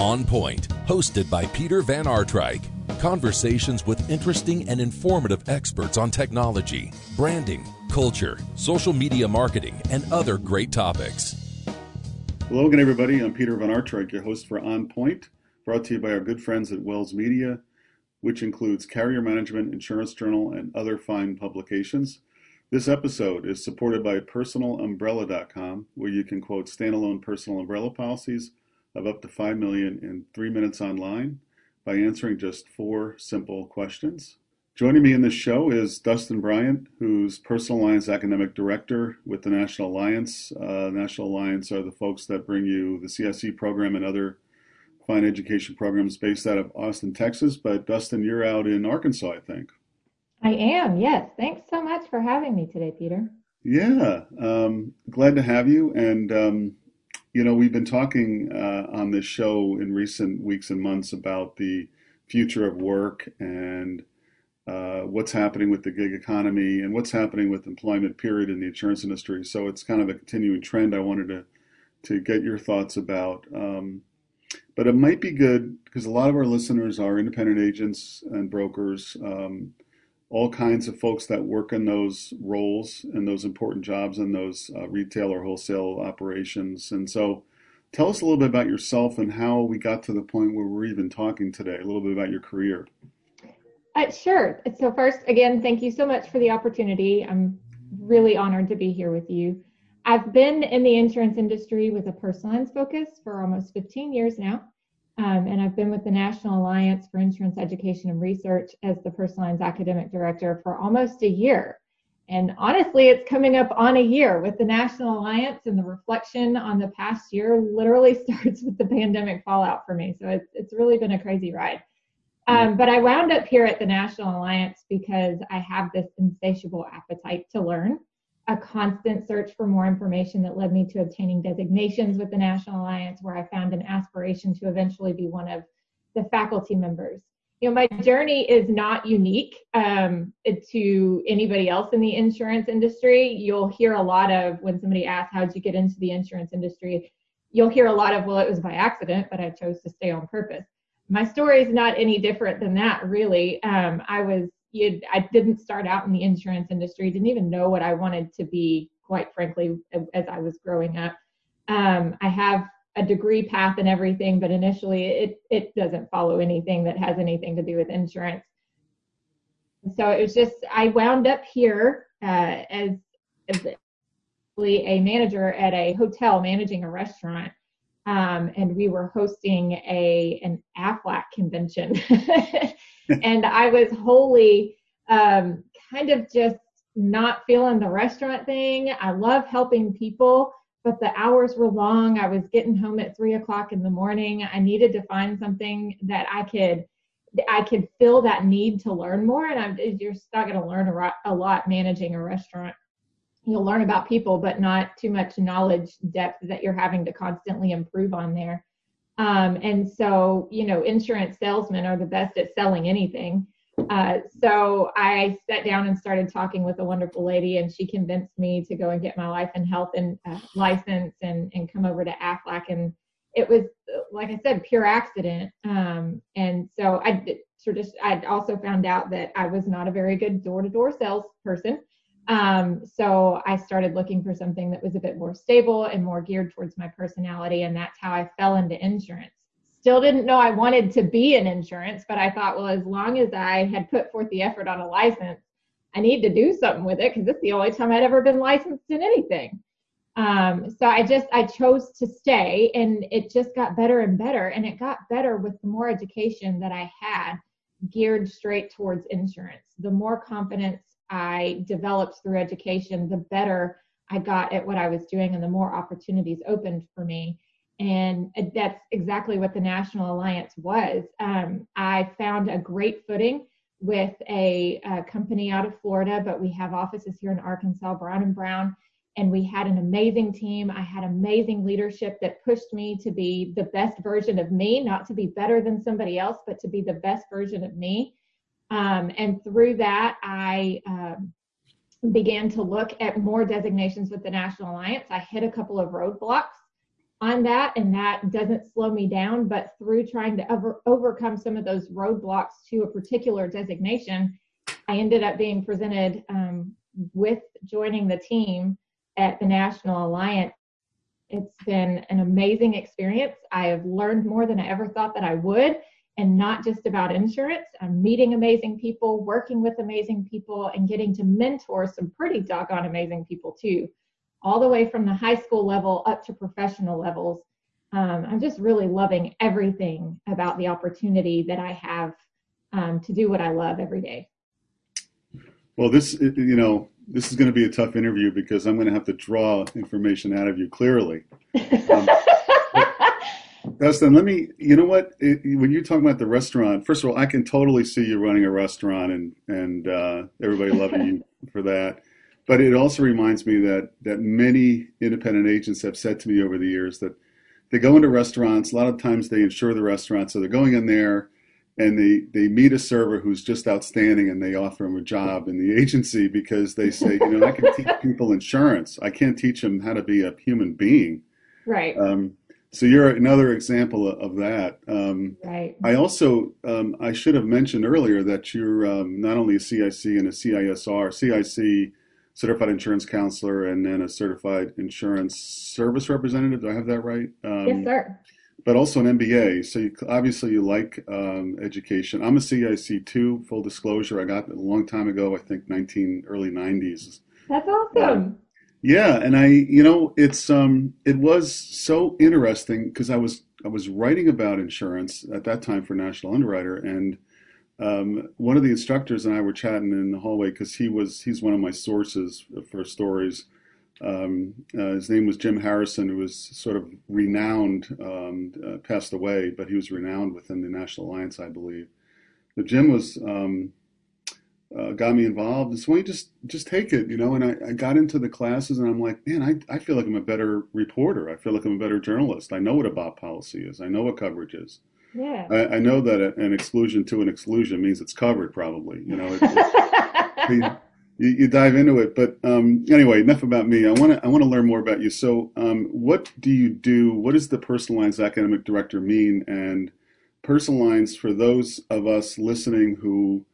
On Point, hosted by Peter Van Aartrijk. Conversations with interesting and informative experts on technology, branding, culture, social media marketing, and other great topics. Hello again, everybody. I'm Peter Van Aartrijk, your host for On Point, brought to you by our good friends at Wells Media, which includes Carrier Management, Insurance Journal, and other fine publications. This episode is supported by PersonalUmbrella.com, where you can quote standalone personal umbrella policies of up to 5 million in three minutes online by answering just four simple questions. Joining me in this show is Dustin Bryant, who's Personal Alliance Academic Director with the National Alliance. Uh, National Alliance are the folks that bring you the CSE program and other fine education programs based out of Austin, Texas. But Dustin, you're out in Arkansas, I think. I am, yes. Thanks so much for having me today, Peter. Yeah, um, glad to have you. And um, you know, we've been talking uh, on this show in recent weeks and months about the future of work and uh, what's happening with the gig economy and what's happening with employment period in the insurance industry. So it's kind of a continuing trend. I wanted to to get your thoughts about. Um, but it might be good because a lot of our listeners are independent agents and brokers. Um, all kinds of folks that work in those roles and those important jobs in those uh, retail or wholesale operations. And so, tell us a little bit about yourself and how we got to the point where we're even talking today, a little bit about your career. Uh, sure. So, first, again, thank you so much for the opportunity. I'm really honored to be here with you. I've been in the insurance industry with a personal lines focus for almost 15 years now. Um, and I've been with the National Alliance for Insurance Education and Research as the Personal Lines Academic Director for almost a year. And honestly, it's coming up on a year with the National Alliance, and the reflection on the past year literally starts with the pandemic fallout for me. So it's, it's really been a crazy ride. Um, but I wound up here at the National Alliance because I have this insatiable appetite to learn a constant search for more information that led me to obtaining designations with the National Alliance, where I found an aspiration to eventually be one of the faculty members. You know, my journey is not unique um, to anybody else in the insurance industry. You'll hear a lot of when somebody asks, How'd you get into the insurance industry? You'll hear a lot of, Well, it was by accident, but I chose to stay on purpose. My story is not any different than that, really. Um, I was you I didn't start out in the insurance industry, didn't even know what I wanted to be, quite frankly, as I was growing up. Um, I have a degree path and everything, but initially it it doesn't follow anything that has anything to do with insurance. So it was just I wound up here uh, as, as a manager at a hotel managing a restaurant. Um, and we were hosting a an AFLAC convention and I was wholly um, kind of just not feeling the restaurant thing. I love helping people, but the hours were long. I was getting home at three o'clock in the morning. I needed to find something that I could I could feel that need to learn more. And I'm, you're not going to learn a lot, a lot managing a restaurant. You'll learn about people, but not too much knowledge depth that you're having to constantly improve on there. Um, and so, you know, insurance salesmen are the best at selling anything. Uh, so I sat down and started talking with a wonderful lady, and she convinced me to go and get my life and health and uh, license and and come over to Aflac. And it was, like I said, pure accident. Um, and so I sort of I also found out that I was not a very good door to door salesperson. Um, so I started looking for something that was a bit more stable and more geared towards my personality, and that's how I fell into insurance. Still didn't know I wanted to be in insurance, but I thought, well, as long as I had put forth the effort on a license, I need to do something with it because it's the only time I'd ever been licensed in anything. Um, so I just I chose to stay, and it just got better and better, and it got better with the more education that I had geared straight towards insurance. The more confidence I developed through education, the better I got at what I was doing and the more opportunities opened for me. And that's exactly what the National Alliance was. Um, I found a great footing with a, a, company out of Florida, but we have offices here in Arkansas, Brown and Brown, and we had an amazing team. I had amazing leadership that pushed me to be the best version of me, not to be better than somebody else, but to be the best version of me. Um, and through that, I um, began to look at more designations with the National Alliance. I hit a couple of roadblocks. on that and that doesn't slow me down but through trying to over, overcome some of those roadblocks to a particular designation i ended up being presented um, with joining the team at the national alliance it's been an amazing experience i have learned more than i ever thought that i would and not just about insurance i'm meeting amazing people working with amazing people and getting to mentor some pretty doggone amazing people too all the way from the high school level up to professional levels. Um, I'm just really loving everything about the opportunity that I have um, to do what I love every day. Well, this, you know, this is going to be a tough interview because I'm going to have to draw information out of you clearly. Um, Dustin, let me, you know what, it, when you talk about the restaurant, first of all, I can totally see you running a restaurant and, and uh, everybody loving you for that. But it also reminds me that that many independent agents have said to me over the years that they go into restaurants. A lot of times they insure the restaurant, so they're going in there and they they meet a server who's just outstanding and they offer him a job in the agency because they say, you know, I can teach people insurance. I can't teach them how to be a human being. Right. Um, so you're another example of that. Um, right. I also um, I should have mentioned earlier that you're um, not only a CIC and a CISR. CIC certified insurance counselor and then a certified insurance service representative. Do I have that right? Um, yes, sir. But also an MBA. So you, obviously you like um, education. I'm a CIC too. Full disclosure, I got it a long time ago. I think 19 early 90s. That's awesome. Yeah, and I, you know, it's um, it was so interesting because I was I was writing about insurance at that time for National Underwriter and um, one of the instructors and I were chatting in the hallway because he was he's one of my sources for stories. Um, uh, his name was Jim Harrison, who was sort of renowned, um, uh, passed away, but he was renowned within the National Alliance, I believe. But Jim was um, uh, got me involved. And so you just just take it, you know. And I, I, got into the classes, and I'm like, man, I, I feel like I'm a better reporter. I feel like I'm a better journalist. I know what a BOP policy is. I know what coverage is. Yeah. I, I, know that an exclusion to an exclusion means it's covered, probably. You know, it, it, you, you, dive into it. But um, anyway, enough about me. I want to I want to learn more about you. So, um, what do you do? What does the personal lines academic director mean? And personal lines for those of us listening who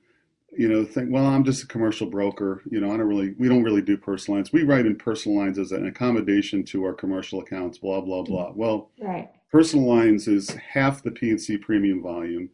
you know think well i'm just a commercial broker you know i don't really we don't really do personal lines we write in personal lines as an accommodation to our commercial accounts blah blah blah mm-hmm. well right Personal lines is half the P&C premium volume.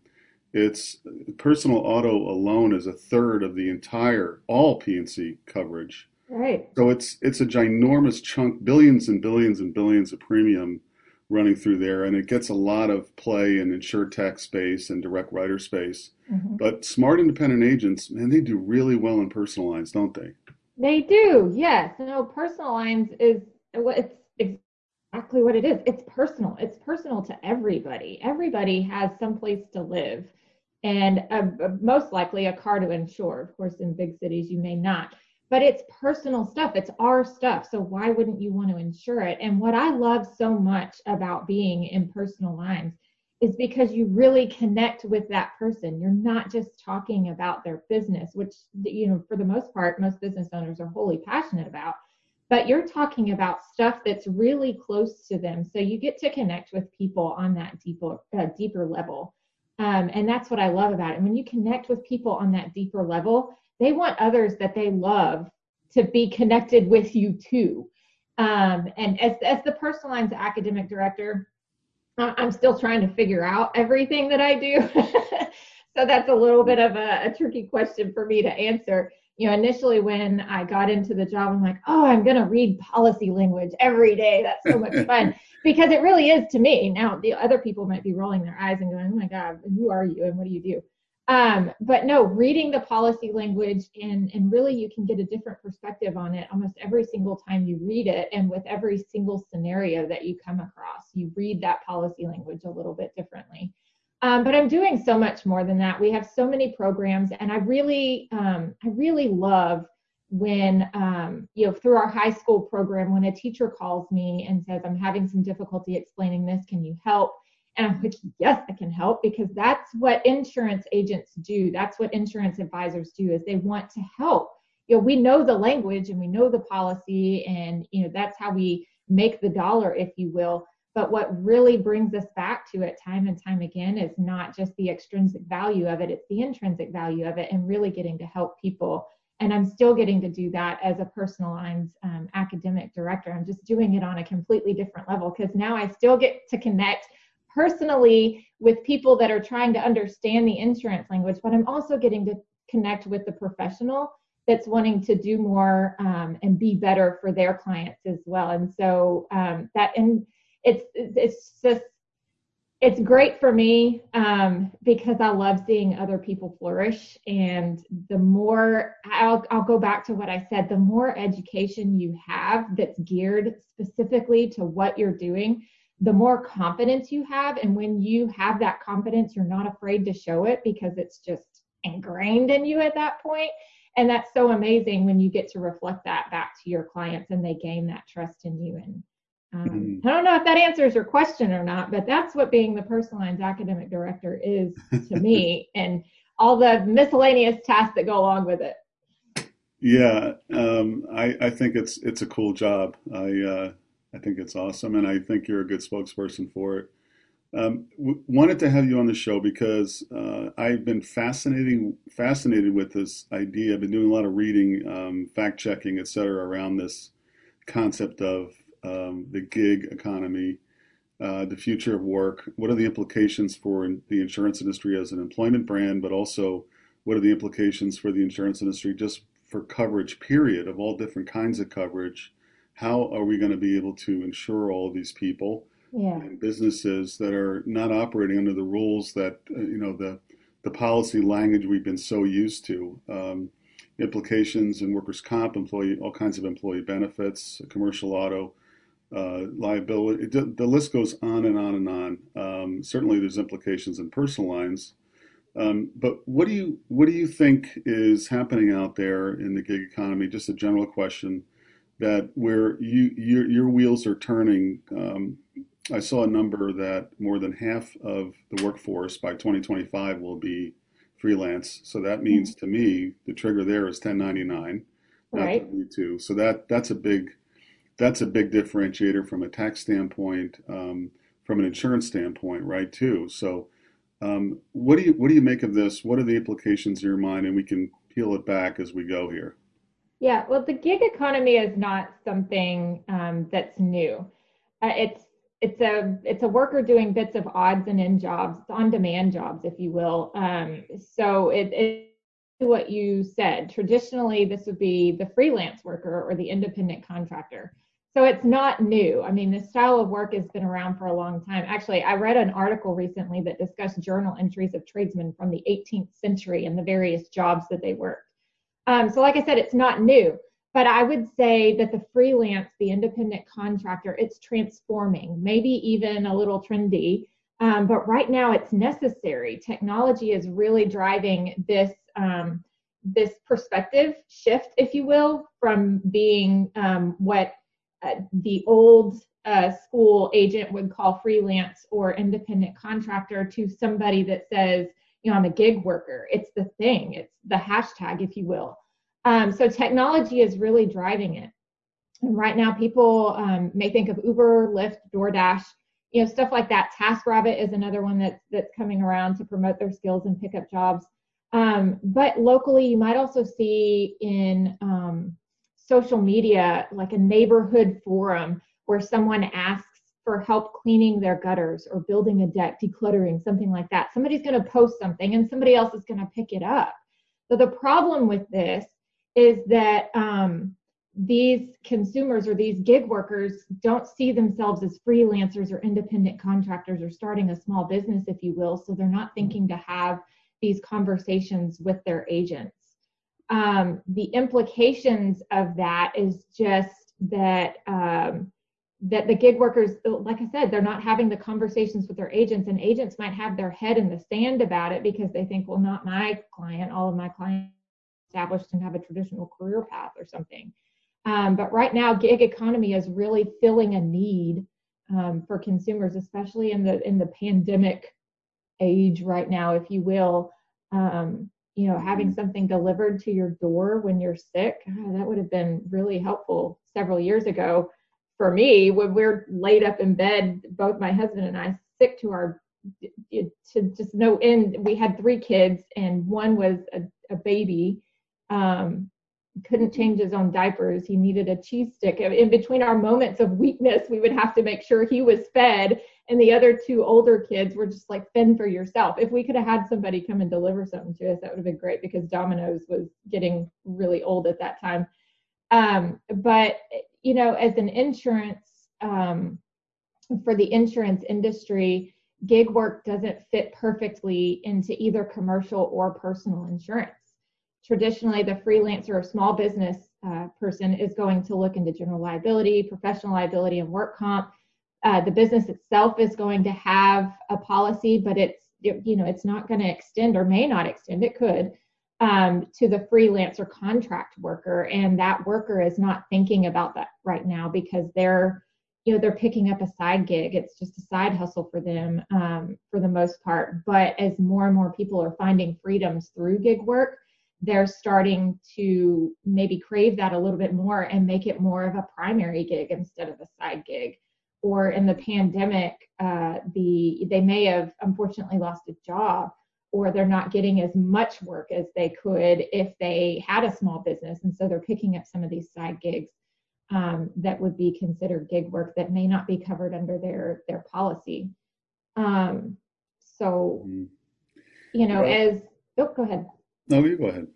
It's personal auto alone is a third of the entire all P&C coverage. Right. So it's it's a ginormous chunk, billions and billions and billions of premium running through there, and it gets a lot of play in insurtech space and direct writer space. Mm-hmm. But smart independent agents, man, they do really well in personal lines, don't they? They do, yes. No, personal lines is it's exactly what it is. It's personal. It's personal to everybody. Everybody has some place to live and uh, most likely a car to insure. Of course, in big cities, you may not, but it's personal stuff. It's our stuff. So why wouldn't you want to insure it? And what I love so much about being in personal lines is because you really connect with that person. You're not just talking about their business, which, you know, for the most part, most business owners are wholly passionate about but you're talking about stuff that's really close to them so you get to connect with people on that deeper uh, deeper level um, and that's what i love about it when you connect with people on that deeper level they want others that they love to be connected with you too um, and as, as the personal lines academic director i'm still trying to figure out everything that i do so that's a little bit of a, a tricky question for me to answer you know, initially when I got into the job, I'm like, oh, I'm going to read policy language every day. That's so much fun because it really is to me. Now, the other people might be rolling their eyes and going, oh my God, who are you and what do you do? Um, but no, reading the policy language and, and really you can get a different perspective on it almost every single time you read it. And with every single scenario that you come across, you read that policy language a little bit differently. Um, but I'm doing so much more than that. We have so many programs, and I really, um, I really love when, um, you know, through our high school program, when a teacher calls me and says, "I'm having some difficulty explaining this. Can you help?" And I'm like, "Yes, I can help," because that's what insurance agents do. That's what insurance advisors do. Is they want to help. You know, we know the language and we know the policy, and you know that's how we make the dollar, if you will But what really brings us back to it time and time again is not just the extrinsic value of it, it's the intrinsic value of it and really getting to help people. And I'm still getting to do that as a personal lines um, academic director. I'm just doing it on a completely different level because now I still get to connect personally with people that are trying to understand the insurance language, but I'm also getting to connect with the professional that's wanting to do more um, and be better for their clients as well. And so um, that and it's it's just it's great for me um, because I love seeing other people flourish. And the more I'll, I'll go back to what I said, the more education you have that's geared specifically to what you're doing, the more confidence you have. And when you have that confidence, you're not afraid to show it because it's just ingrained in you at that. And that's so amazing when you get to reflect that back to your clients and they gain that trust in you. And um, mm-hmm. I don't know if that answers your question or not, but that's what being the personal lines academic director is to me and all the miscellaneous tasks that go along with it. Yeah, um, I, I, think it's it's a cool job. I uh, I think it's awesome, and I think you're a good spokesperson for it. Um, w- wanted to have you on the show because uh, I've been fascinating fascinated with this idea. I've been doing a lot of reading, um, fact checking, et cetera, around this concept of um, the gig economy, uh, the future of work. What are the implications for the insurance industry as an employment brand, but also what are the implications for the insurance industry just for coverage, period, of all different kinds of coverage? How are we going to be able to insure all these people yeah. and businesses that are not operating under the rules that uh, you know the the policy language we've been so used to um, implications in workers comp employee all kinds of employee benefits commercial auto uh, liability it, the list goes on and on and on. Um, certainly there's implications in personal lines. Um, but what do you what do you think is happening out there in the gig economy? Just a general question that where you your, your wheels are turning. Um, I saw a number that more than half of the workforce by 2025 will be freelance. So that means mm-hmm. to me the trigger there is 1099, right? W2. So that that's a big that's a big differentiator from a tax standpoint, um, from an insurance standpoint, right? Too. So um, what do you what do you make of this? What are the implications in your mind? And we can peel it back as we go here. Yeah, well, the gig economy is not something um, that's new. Uh, it's it's a it's a worker doing bits of odds and end jobs, on demand jobs, if you will. Um, so it, it what you said. Traditionally, this would be the freelance worker or the independent contractor. So it's not new. I mean, this style of work has been around for a long time. Actually, I read an article recently that discussed journal entries of tradesmen from the 18th century and the various jobs that they worked. Um, so, like I said, it's not new, but I would say that the freelance, the independent contractor, it's transforming, maybe even a little trendy. Um, but right now, it's necessary. Technology is really driving this um, this perspective shift, if you will, from being um, what uh, the old uh, school agent would call freelance or independent contractor to somebody that says, you know, I'm a gig worker. It's the thing, it's the hashtag, if you will. Um, so technology is really driving it. And right now, people um, may think of Uber, Lyft, DoorDash, you know, stuff like that. TaskRabbit is another one that's that's coming around to promote their skills and pick up jobs. Um, but locally, you might also see in um, social media like a neighborhood forum where someone asks for help cleaning their gutters or building a deck, decluttering, something like that. Somebody's going to post something and somebody else is going to pick it up. So the problem with this is that um, these consumers or these gig workers don't see themselves as freelancers or independent contractors or starting a small business, if you will. So they're not thinking to have these conversations with their agents. Um, the implications of that is just that um, that the gig workers, like I said, they're not having the conversations with their agents, and agents might have their head in the sand about it because they think, well, not my client. All of my clients established and have a traditional career path or something. Um, but right now, gig economy is really filling a need um, for consumers, especially in the in the pandemic age right now, if you will. Um, you know, having something delivered to your door when you're sick, ah, that would have been really helpful several years ago for me, when we're laid up in bed, both my husband and I, sick to our to just no end. We had three kids, and one was a, a baby. Um, couldn't change his own diapers. He needed a cheese stick. In between our moments of weakness, we would have to make sure he was fed. And the other two older kids were just like, fend for yourself. If we could have had somebody come and deliver something to us, that would have been great because Domino's was getting really old at that time. Um, but, you know, as an insurance, um, for the insurance industry, gig work doesn't fit perfectly into either commercial or personal insurance traditionally the freelancer or small business uh, person is going to look into general liability, professional liability, and work comp. Uh, the business itself is going to have a policy, but it's you know it's not going to extend or may not extend. It could um, to the freelancer contract worker, and that worker is not thinking about that right now because they're you know they're picking up a side gig. It's just a side hustle for them um, for the most part. But as more and more people are finding freedoms through gig work, they're starting to maybe crave that a little bit more and make it more of a primary gig instead of a side gig or in the pandemic uh, the they may have unfortunately lost a job or they're not getting as much work as they could if they had a small business and so they're picking up some of these side gigs um, that would be considered gig work that may not be covered under their their policy um, so mm-hmm. you know as oh go ahead no, you go ahead.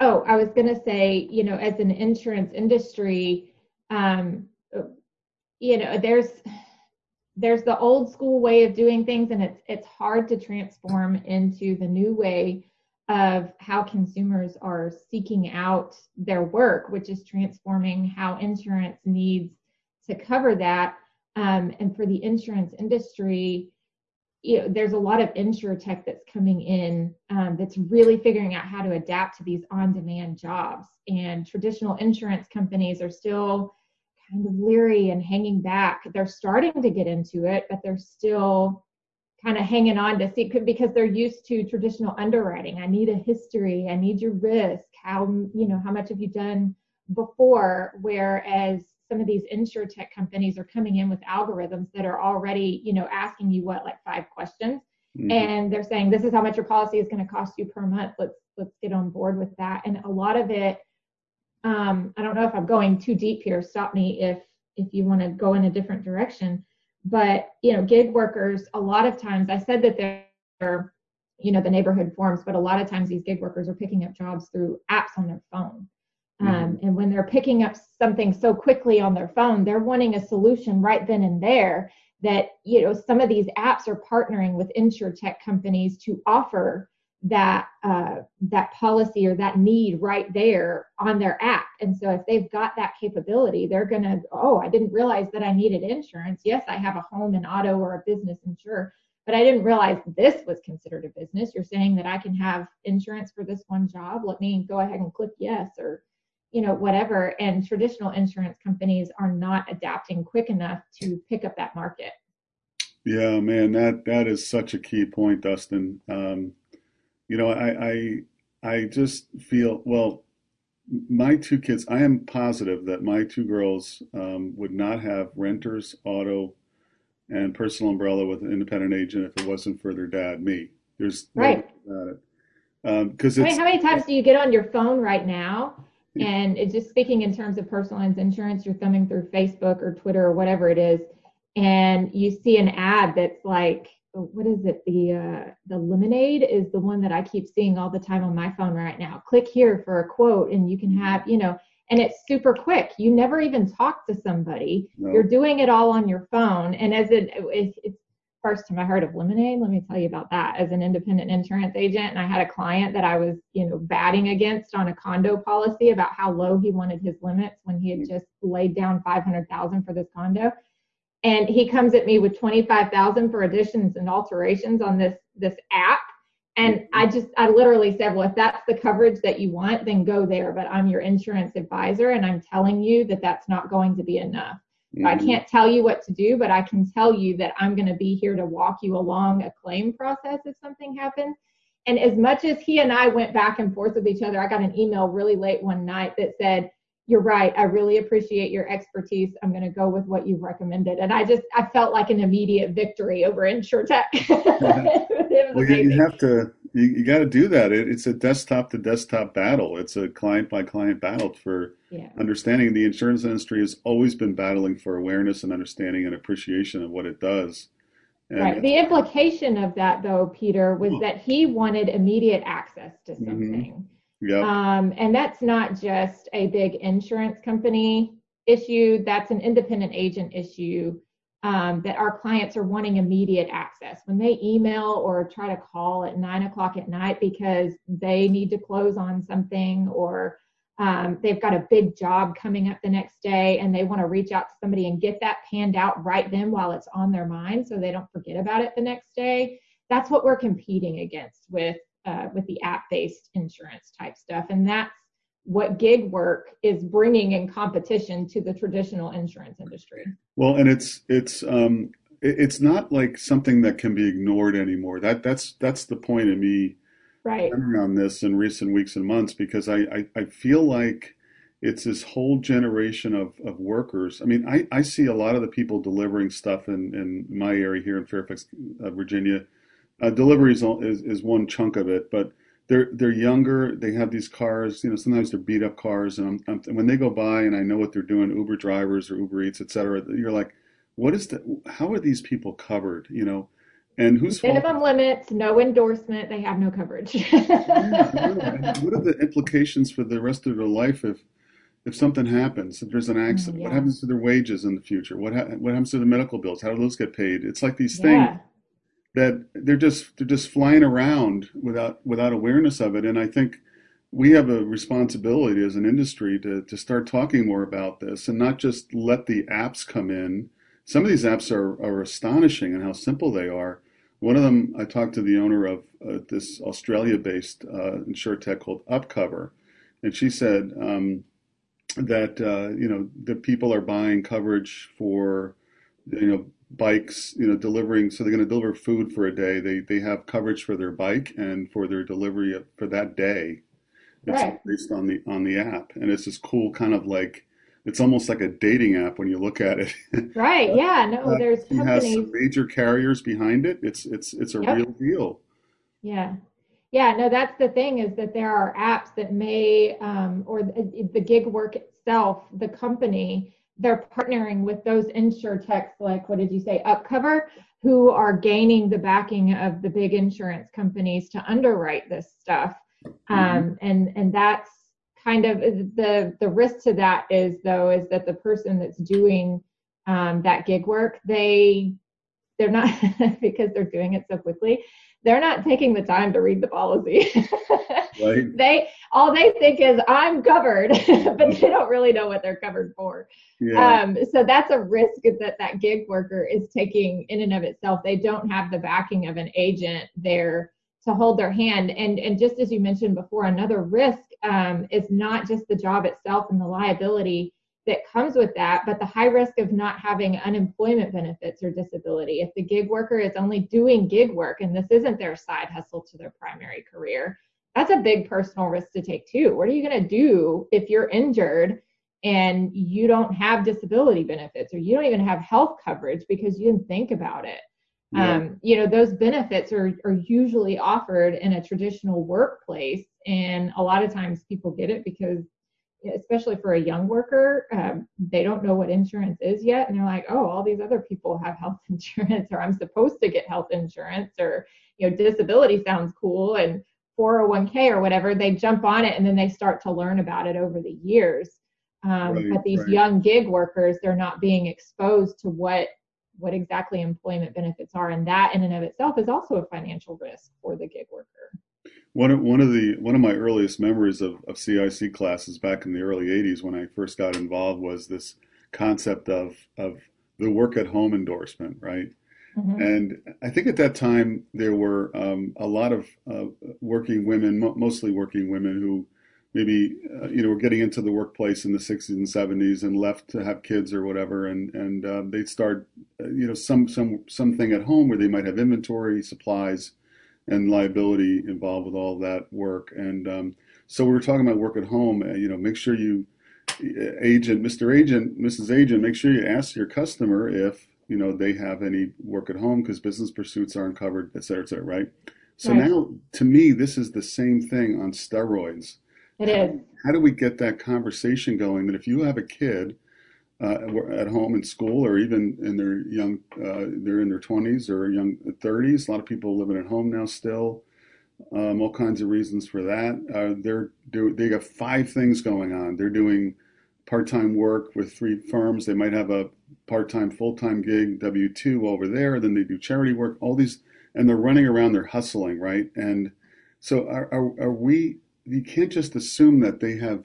Oh, I was going to say, you know, as an insurance industry, um, you know, there's there's the old school way of doing things, and it's it's hard to transform into the new way of how consumers are seeking out their work, which is transforming how insurance needs to cover that. Um, and for the insurance industry, you know, there's a lot of insurtech that's coming in um, that's really figuring out how to adapt to these on-demand jobs. And traditional insurance companies are still kind of leery and hanging back. They're starting to get into it, but they're still kind of hanging on to see because they're used to traditional underwriting. I need a history. I need your risk. How you know how much have you done before? Whereas some of these insurtech companies are coming in with algorithms that are already, you know, asking you what like five questions, mm-hmm. and they're saying this is how much your policy is going to cost you per month. Let's let's get on board with that. And a lot of it, um, I don't know if I'm going too deep here. Stop me if if you want to go in a different direction. But you know, gig workers, a lot of times, I said that they're you know the neighborhood forms, but a lot of times these gig workers are picking up jobs through apps on their phone Mm-hmm. Um, and when they're picking up something so quickly on their phone, they're wanting a solution right then and there. That you know, some of these apps are partnering with insurtech companies to offer that uh, that policy or that need right there on their app. And so if they've got that capability, they're gonna, oh, I didn't realize that I needed insurance. Yes, I have a home and auto or a business insure, but I didn't realize this was considered a business. You're saying that I can have insurance for this one job. Let me go ahead and click yes or you know whatever and traditional insurance companies are not adapting quick enough to pick up that market yeah man that that is such a key point dustin um, you know i i i just feel well my two kids i am positive that my two girls um, would not have renters auto and personal umbrella with an independent agent if it wasn't for their dad me. There's right. about it. Because um, how many times do you get on your phone right now? And it just speaking in terms of personal lines insurance, you're thumbing through Facebook or Twitter or whatever it is, and you see an ad that's like, what is it? The uh, the lemonade is the one that I keep seeing all the time on my phone right now. Click here for a quote, and you can have, you know, and it's super quick. You never even talk to somebody. No. You're doing it all on your phone, and as it, it's first time I heard of lemonade, let me tell you about that as an independent insurance agent. And I had a client that I was, you know, batting against on a condo policy about how low he wanted his limits when he had mm-hmm. just laid down 500,000 for this condo. And he comes at me with 25,000 for additions and alterations on this, this app. And I just, I literally said, well, if that's the coverage that you want, then go there. But I'm your insurance advisor and I'm telling you that that's not going to be enough. Mm-hmm. I can't tell you what to do, but I can tell you that I'm going to be here to walk you along a claim process if something happens. And as much as he and I went back and forth with each other, I got an email really late one night that said, you're right. I really appreciate your expertise. I'm going to go with what you've recommended. And I just, I felt like an immediate victory over InsureTech. well, you, you, have to, you, you got to do that. It, it's a desktop to desktop battle. It's a client by client battle for yeah. understanding. The insurance industry has always been battling for awareness and understanding and appreciation of what it does. And right. The implication of that, though, Peter, was oh. that he wanted immediate access to mm-hmm. something. Mm-hmm yeah. Um, and that's not just a big insurance company issue, that's an independent agent issue um, that our clients are wanting immediate access. When they email or try to call at nine o'clock at night because they need to close on something or um, they've got a big job coming up the next day and they want to reach out to somebody and get that panned out right then while it's on their mind so they don't forget about it the next day. That's what we're competing against with uh, with the app-based insurance type stuff, and that's what gig work is bringing in competition to the traditional insurance industry. Well, and it's it's um, it's not like something that can be ignored anymore. That that's that's the point of me right on this in recent weeks and months because I, I, I feel like it's this whole generation of, of workers. I mean, I, I see a lot of the people delivering stuff in, in my area here in Fairfax, uh, Virginia, uh, delivery is, is, is one chunk of it, but they're they're younger. They have these cars. You know, sometimes they're beat up cars, and, I'm, I'm, when they go by, and I know what they're doing, Uber drivers or Uber Eats, et cetera. You're like, what is the? How are these people covered? You know, and who's minimum limits, no endorsement, they have no coverage. yeah, what are the implications for the rest of their life if if something happens? If there's an accident, yeah. what happens to their wages in the future? What ha- what happens to the medical bills? How do those get paid? It's like these things. That they're just they're just flying around without without awareness of it. And I think we have a responsibility as an industry to to start talking more about this and not just let the apps come in. Some of these apps are are astonishing and how simple they are. One of them, I talked to the owner of uh, this Australia-based uh, tech called Upcover, and she said um, that uh, you know the people are buying coverage for you know bikes, you know, delivering. So they're going to deliver food for a day. They they have coverage for their bike and for their delivery for that day. It's right. based on the on the app, and it's this cool kind of like it's almost like a dating app when you look at it. Right. Yeah. No. Uh, there's companies. has some major carriers behind it. It's it's it's a yep. real deal. Yeah. Yeah, no, that's the thing is that there are apps that may, um, or the, the gig work itself, the company they're partnering with those insurtechs like what did you say upcover who are gaining the backing of the big insurance companies to underwrite this stuff mm-hmm. um, and and that's kind of the the risk to that is though is that the person that's doing um, that gig work they they're not because they're doing it so quickly they're not taking the time to read the policy. right. They all they think is I'm covered, but they don't really know what they're covered for. Yeah. Um, so that's a risk that that gig worker is taking in and of itself. They don't have the backing of an agent there to hold their hand. And and just as you mentioned before, another risk um, is not just the job itself and the liability that comes with that, but the high risk of not having unemployment benefits or disability. If the gig worker is only doing gig work and this isn't their side hustle to their primary career, that's a big personal risk to take too. What are you going to do if you're injured and you don't have disability benefits or you don't even have health coverage because you didn't think about it? Yeah. Um, you know, those benefits are, are usually offered in a traditional workplace. And a lot of times people get it because especially for a young worker, um, they don't know what insurance is yet. And they're like, oh, all these other people have health insurance, or I'm supposed to get health insurance, or, you know, disability sounds cool, and 401k or whatever. They jump on it and then they start to learn about it over the years. Um, right, but these right. young gig workers, they're not being exposed to what what exactly employment benefits are, and that in and of itself is also a financial risk for the gig worker. One of, one of the one of my earliest memories of, of CIC classes back in the early '80s when I first got involved was this concept of of the work at home endorsement, right? Mm-hmm. And I think at that time there were um, a lot of uh, working women, mo- mostly working women, who maybe uh, you know were getting into the workplace in the 60s and 70s and left to have kids or whatever, and and uh, they'd start uh, you know some some something at home where they might have inventory supplies and liability involved with all that work. And um, so we were talking about work at home. Uh, you know, make sure you agent, Mr. Agent, Mrs. Agent, make sure you ask your customer if you know they have any work at home because business pursuits aren't covered, et cetera, et cetera, right? So right. now, to me, this is the same thing on steroids. It is. How, how do we get that conversation going? That if you have a kid uh, at home in school, or even in their young, uh, they're in their twenties or young thirties. A lot of people living at home now still. Um, all kinds of reasons for that. Uh, they're do, they got five things going on. They're doing part-time work with three firms. They might have a part-time, full-time gig W two over there. Then they do charity work. All these, and they're running around. They're hustling, right? And so, are, are, are we? You can't just assume that they have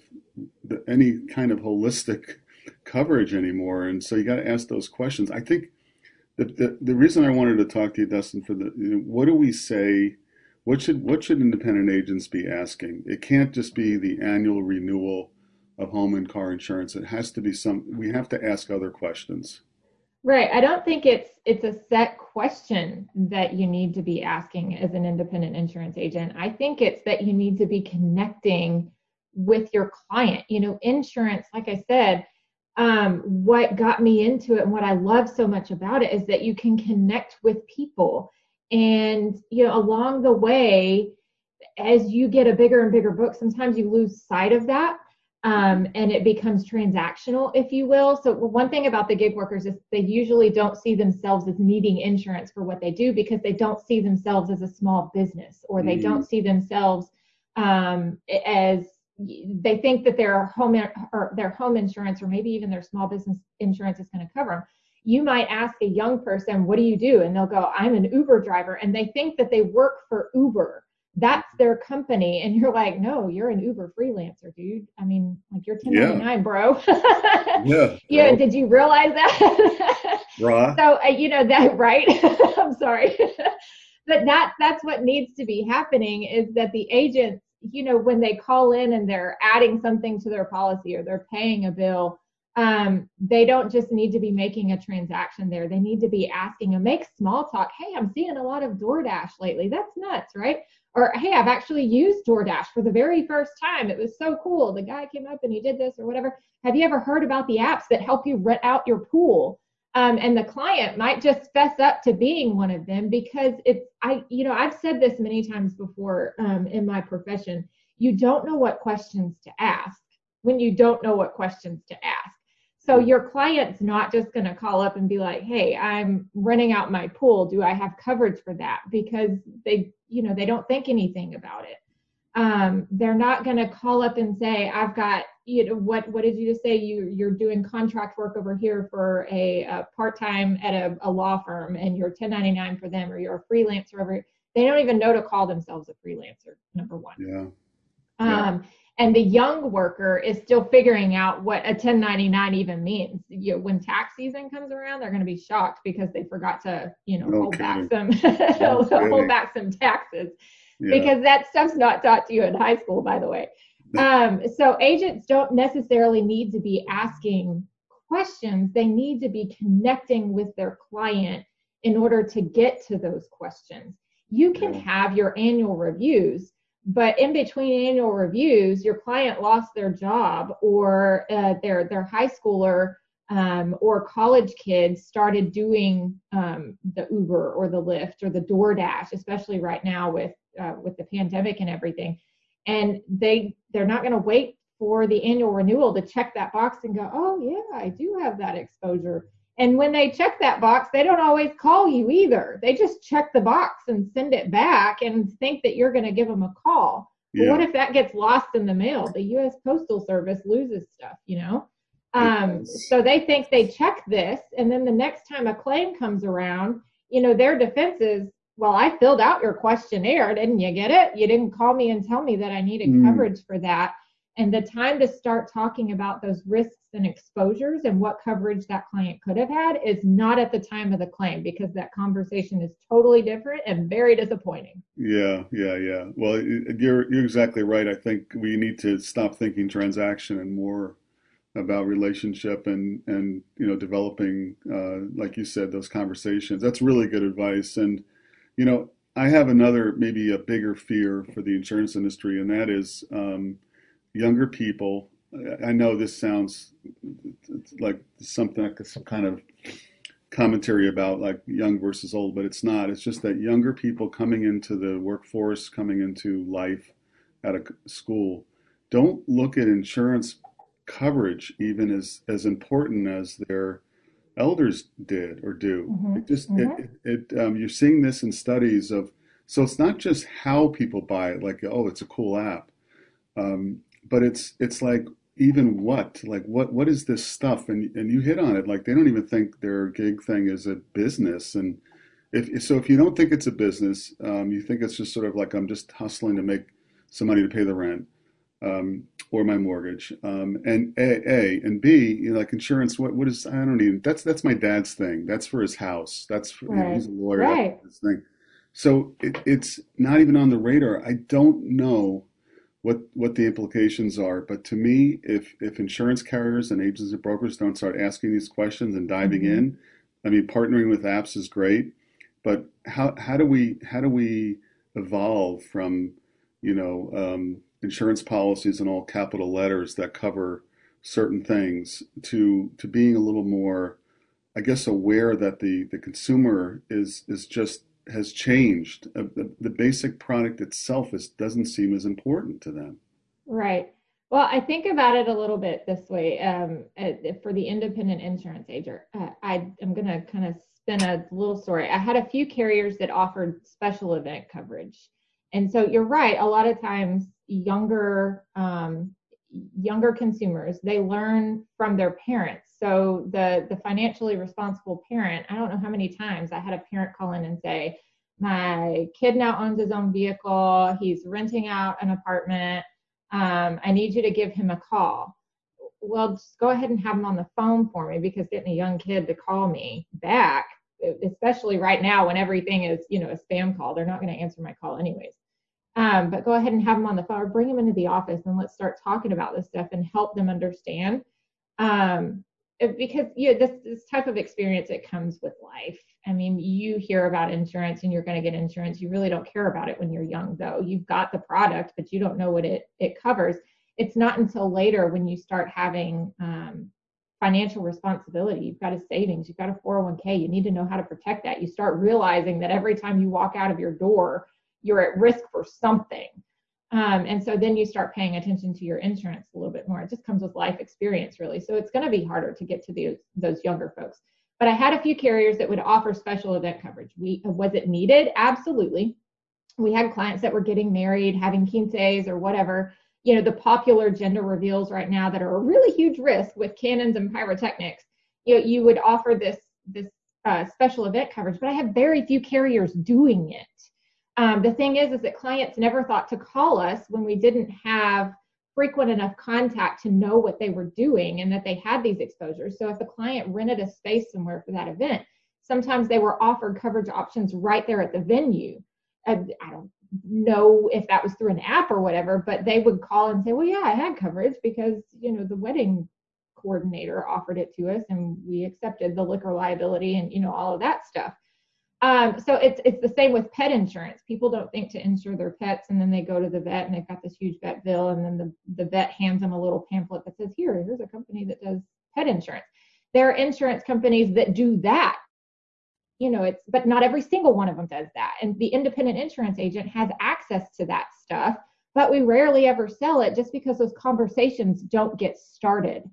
any kind of holistic coverage anymore. And so you got to ask those questions. I think the, the, the reason I wanted to talk to you, Dustin, for the you know, what do we say? What should what should independent agents be asking? It can't just be the annual renewal of home and car insurance. It has to be some. We have to ask other questions. Right. I don't think it's it's a set question that you need to be asking as an independent insurance agent. I think it's that you need to be connecting with your client. You know, insurance, like I said, um, what got me into it and what I love so much about it is that you can connect with people. And, you know, along the way, as you get a bigger and bigger book, sometimes you lose sight of that. Um, and it becomes transactional, if you will. So, one thing about the gig workers is they usually don't see themselves as needing insurance for what they do because they don't see themselves as a small business or they mm-hmm. don't see themselves um, as they think that their home or their home insurance or maybe even their small business insurance is going to cover them you might ask a young person what do you do? And they'll go i'm an uber driver. And they think that they work for uber. That's their company. And you're like no you're an uber freelancer dude. I mean like you're 1099 yeah. bro. Yeah. Yeah did you realize that? Right. So uh, you know that right? I'm sorry. But that that's what needs to be happening is that the agents you know, when they call in and they're adding something to their policy or they're paying a bill, um, they don't just need to be making a transaction there. They need to be asking and make small talk. Hey, I'm seeing a lot of DoorDash lately. That's nuts, right? Or hey, I've actually used DoorDash for the very first time. It was so cool. The guy came up and he did this or whatever. Have you ever heard about the apps that help you rent out your pool? Um, and the client might just fess up to being one of them because it's i you know i've said this many times before um, in my profession you don't know what questions to ask when you don't know what questions to ask. So your client's not just going to call up and be like hey i'm renting out my pool. Do i have coverage for that? Because they you know they don't think anything about it. Um, they're not going to call up and say i've got you know what what did you just say? You you're doing contract work over here for a, a part-time at a, a, law firm and you're 1099 for them or you're a freelancer over they don't even know to call themselves a freelancer number one. Yeah, yeah. um and the young worker is still figuring out what a 1099 even means. You know, when tax season comes around they're going to be shocked because they forgot to you know hold back some hold back some taxes. Yeah. because that stuff's not taught to you in high school by the way um, so agents don't necessarily need to be asking questions, they need to be connecting with their client in order to get to those questions. You can have your annual reviews, but in between annual reviews, your client lost their job or uh, their their high schooler um, or college kids started doing um, the Uber or the Lyft or the DoorDash, especially right now with uh, with the pandemic and everything and they they're not going to wait for the annual renewal to check that box and go oh yeah i do have that exposure. And when they check that box they don't always call you either. They just check the box and send it back and think that you're going to give them a call. Yeah. what if that gets lost in the mail? The us postal service loses stuff you know? Um, so they think they check this and then the next time a claim comes around you know their defense is well, I filled out your questionnaire. Didn't you get it? You didn't call me and tell me that I needed mm. coverage for that. And the time to start talking about those risks and exposures and what coverage that client could have had is not at the time of the claim because that conversation is totally different and very disappointing. Yeah, yeah, yeah. Well, you're you're exactly right. I think we need to stop thinking transaction and more about relationship and and you know developing uh, like you said those conversations. That's really good advice and you know, I have another, maybe a bigger fear for the insurance industry, and that is um, younger people I know this sounds like something like some kind of commentary about like young versus old, but it's not. It's just that younger people coming into the workforce, coming into life at a school, don't look at insurance coverage even as as important as their elders did or do. Mm-hmm. It just mm-hmm. it, it um, you're seeing this in studies of so it's not just how people buy it, like oh it's a cool app, um, but it's it's like even what like what what is this stuff and and you hit on it like they don't even think their gig thing is a business and if so if you don't think it's a business um, you think it's just sort of like i'm just hustling to make some money to pay the rent um, or my mortgage um, and a, a and b you know like insurance what what is i don't even that's that's my dad's thing that's for his house that's for, right. you know, he's a lawyer right. that's thing so it, it's not even on the radar i don't know what what the implications are. But to me, if if insurance carriers and agents and brokers don't start asking these questions and diving mm-hmm. in, I mean, partnering with apps is great, but how how do we how do we evolve from you know um, insurance policies and all capital letters that cover certain things to to being a little more, I guess, aware that the the consumer is is just has changed. Uh, the, the basic product itself is, doesn't seem as important to them. Right. Well, I think about it a little bit this way. Um, for the independent insurance agent, uh, I am to kind of spin a little story. I had a few carriers that offered special event coverage, and so you're right. A lot of times, younger um, younger consumers. They learn from their parents. So the the financially responsible parent i don't know how many times i had a parent call in and say my kid now owns his own vehicle. He's renting out an apartment. Um, i need you to give him a call. Well just go ahead and have him on the phone for me because getting a young kid to call me back especially right now when everything is you know a spam call they're not going to answer my call anyways um, but go ahead and have them on the phone or bring them into the office and let's start talking about this stuff and help them understand. Um, because yeah, this this type of experience it comes with life. I mean, you hear about insurance and you're going to get insurance. You really don't care about it when you're young, though. You've got the product, but you don't know what it it covers. It's not until later when you start having um, financial responsibility. You've got a savings, you've got a 401k. You need to know how to protect that. You start realizing that every time you walk out of your door, you're at risk for something. Um, and so then you start paying attention to your insurance a little bit more. It just comes with life experience, really. So it's going to be harder to get to the, those younger folks. But I had a few carriers that would offer special event coverage. We was it needed? Absolutely. We had clients that were getting married, having quinces or whatever. You know, the popular gender reveals right now that are a really huge risk with cannons and pyrotechnics. You know, you would offer this this uh, special event coverage, but I have very few carriers doing it. Um, the thing is, is that clients never thought to call us when we didn't have frequent enough contact to know what they were doing and that they had these exposures. So if a client rented a space somewhere for that event, sometimes they were offered coverage options right there at the venue. I don't know if that was through an app or whatever, but they would call and say, "Well, yeah, I had coverage because you know the wedding coordinator offered it to us, and we accepted the liquor liability and you know all of that stuff." Um, so it's it's the same with pet insurance. People don't think to insure their pets, and then they go to the vet and they've got this huge vet bill, and then the, the vet hands them a little pamphlet that says, "Here, here's a company that does pet insurance." There are insurance companies that do that. You know, it's but not every single one of them does that. And the independent insurance agent has access to that stuff, but we rarely ever sell it just because those conversations don't get started.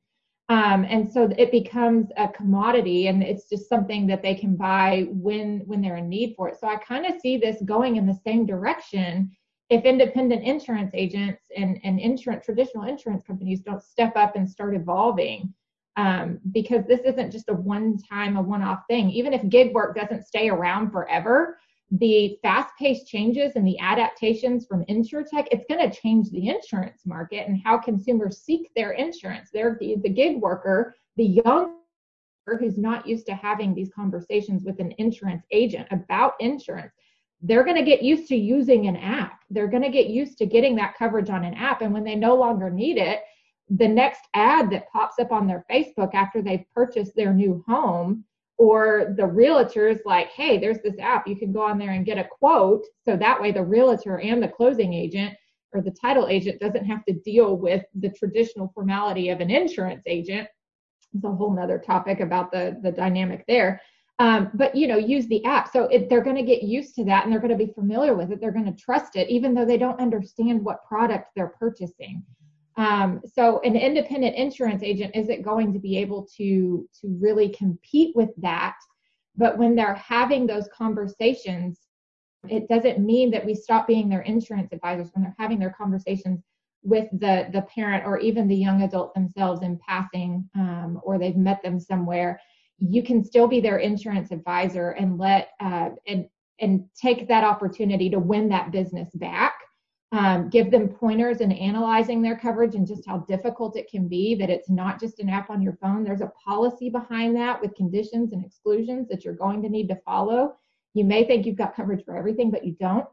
Um, and so it becomes a commodity and it's just something that they can buy when when they're in need for it. So i kind of see this going in the same direction if independent insurance agents and, and insurance traditional insurance companies don't step up and start evolving um, because this isn't just a one time a one off thing. Even if gig work doesn't stay around forever the fast-paced changes and the adaptations from insurtech, it's going to change the insurance market and how consumers seek their insurance. They're the, the gig worker, the young who's not used to having these conversations with an insurance agent about insurance they're going to get used to using an app they're going to get used to getting that coverage on an app and when they no longer need it the next ad that pops up on their facebook after they've purchased their new home or the realtor is like, hey, there's this app, you can go on there and get a quote. So that way the realtor and the closing agent or the title agent doesn't have to deal with the traditional formality of an insurance agent. It's a whole nother topic about the, the dynamic there. Um, but you know, use the app. So it, they're going to get used to that and they're going to be familiar with it. They're going to trust it, even though they don't understand what product they're purchasing. Um, so an independent insurance agent isn't going to be able to to really compete with that. But when they're having those conversations, it doesn't mean that we stop being their insurance advisors when they're having their conversations with the the parent or even the young adult themselves in passing um, or they've met them somewhere you can still be their insurance advisor and let uh, and and take that opportunity to win that business back um, give them pointers in analyzing their coverage and just how difficult it can be that it's not just an app on your phone. There's a policy behind that with conditions and exclusions that you're going to need to follow. You may think you've got coverage for everything but you don't.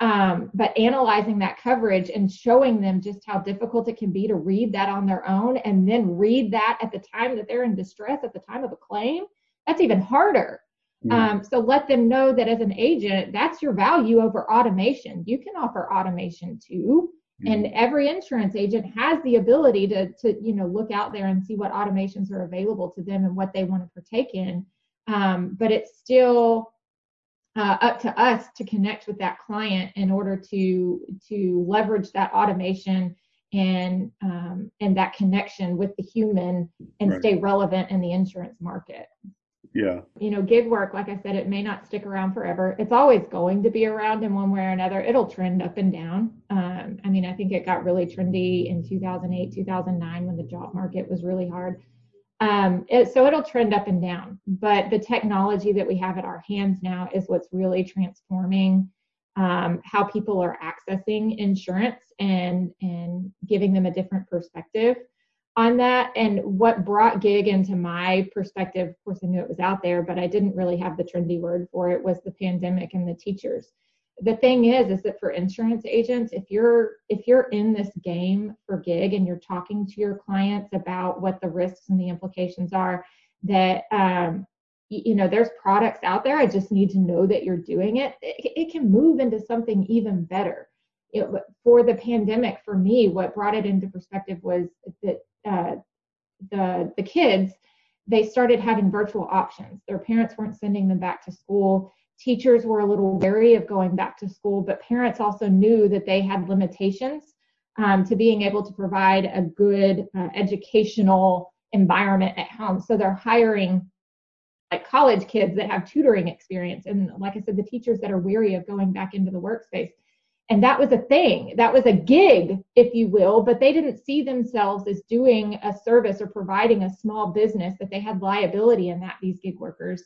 Um, but analyzing that coverage and showing them just how difficult it can be to read that on their own and then read that at the time that they're in distress at the time of a claim that's even harder um, so let them know that as an agent that's your value over automation. You can offer automation too. Mm. and every insurance agent has the ability to to you know look out there and see what automations are available to them and what they want to partake in. Um, but it's still uh, up to us to connect with that client in order to to leverage that automation and um, and that connection with the human and right. stay relevant in the insurance market yeah. You know gig work like i said it may not stick around forever. It's always going to be around in one way or another. It'll trend up and down. Um, i mean i think it got really trendy in 2008 2009 when the job market was really hard. Um, it, so it'll trend up and down, but the technology that we have at our hands now is what's really transforming um, how people are accessing insurance and and giving them a different perspective on that. And what brought gig into my perspective, of course, I knew it was out there, but I didn't really have the trendy word for it. Was the pandemic and the teachers the thing is is that for insurance agents if you're if you're in this game for gig and you're talking to your clients about what the risks and the implications are that um, you know there's products out there i just need to know that you're doing it it, it can move into something even better it, for the pandemic for me what brought it into perspective was that uh, the the kids they started having virtual options their parents weren't sending them back to school teachers were a little wary of going back to school, but parents also knew that they had limitations um, to being able to provide a good uh, educational environment at home. So they're hiring like college kids that have tutoring experience. And like I said, the teachers that are weary of going back into the workspace. And that was a thing. That was a gig, if you will, but they didn't see themselves as doing a service or providing a small business that they had liability in that, these gig workers.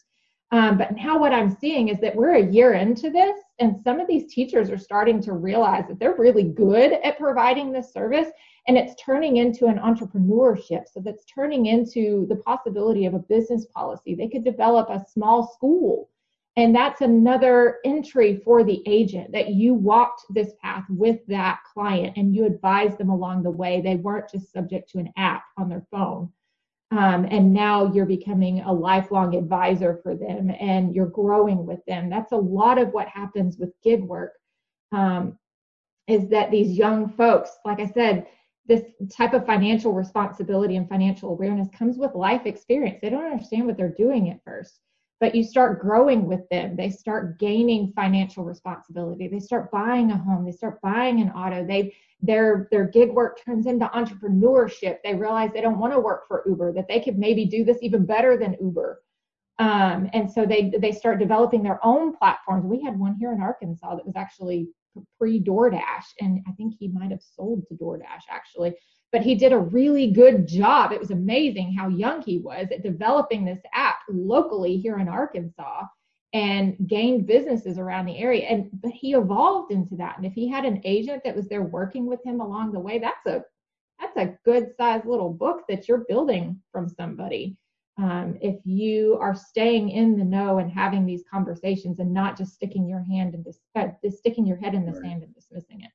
Um, but now what I'm seeing is that we're a year into this, and some of these teachers are starting to realize that they're really good at providing this service, and it's turning into an entrepreneurship. So that's turning into the possibility of a business policy. They could develop a small school. And that's another entry for the agent that you walked this path with that client and you advised them along the way. They weren't just subject to an app on their phone. Um, and now you're becoming a lifelong advisor for them and you're growing with them. That's a lot of what happens with gig work um, is that these young folks like i said this type of financial responsibility and financial awareness comes with life experience. They don't understand what they're doing at first but you start growing with them. They start gaining financial responsibility. They start buying a home. They start buying an auto. They their their gig work turns into entrepreneurship. They realize they don't want to work for uber that they could maybe do this even better than uber. Um, and so they they start developing their own platforms. We had one here in arkansas that was actually pre doordash and i think he might have sold to doordash actually but he did a really good job it was amazing how young he was at developing this app locally here in arkansas and gained businesses around the area. And but he evolved into that. And if he had an agent that was there working with him along the way, that's a that's a good sized little book that you're building from somebody. Um, if you are staying in the know and having these conversations and not just sticking your hand and dis- uh, sticking your head in the right. sand and dismissing it.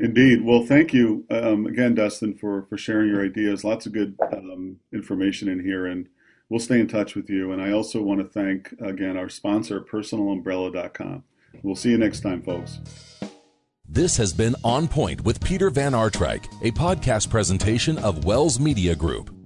Indeed. Well, thank you um, again, Dustin, for for sharing your ideas. Lots of good um, information in here, and we'll stay in touch with you. And I also want to thank, again, our sponsor, personalumbrella.com. We'll see you next time, folks. This has been On Point with Peter Van Aartrijk, a podcast presentation of Wells Media Group.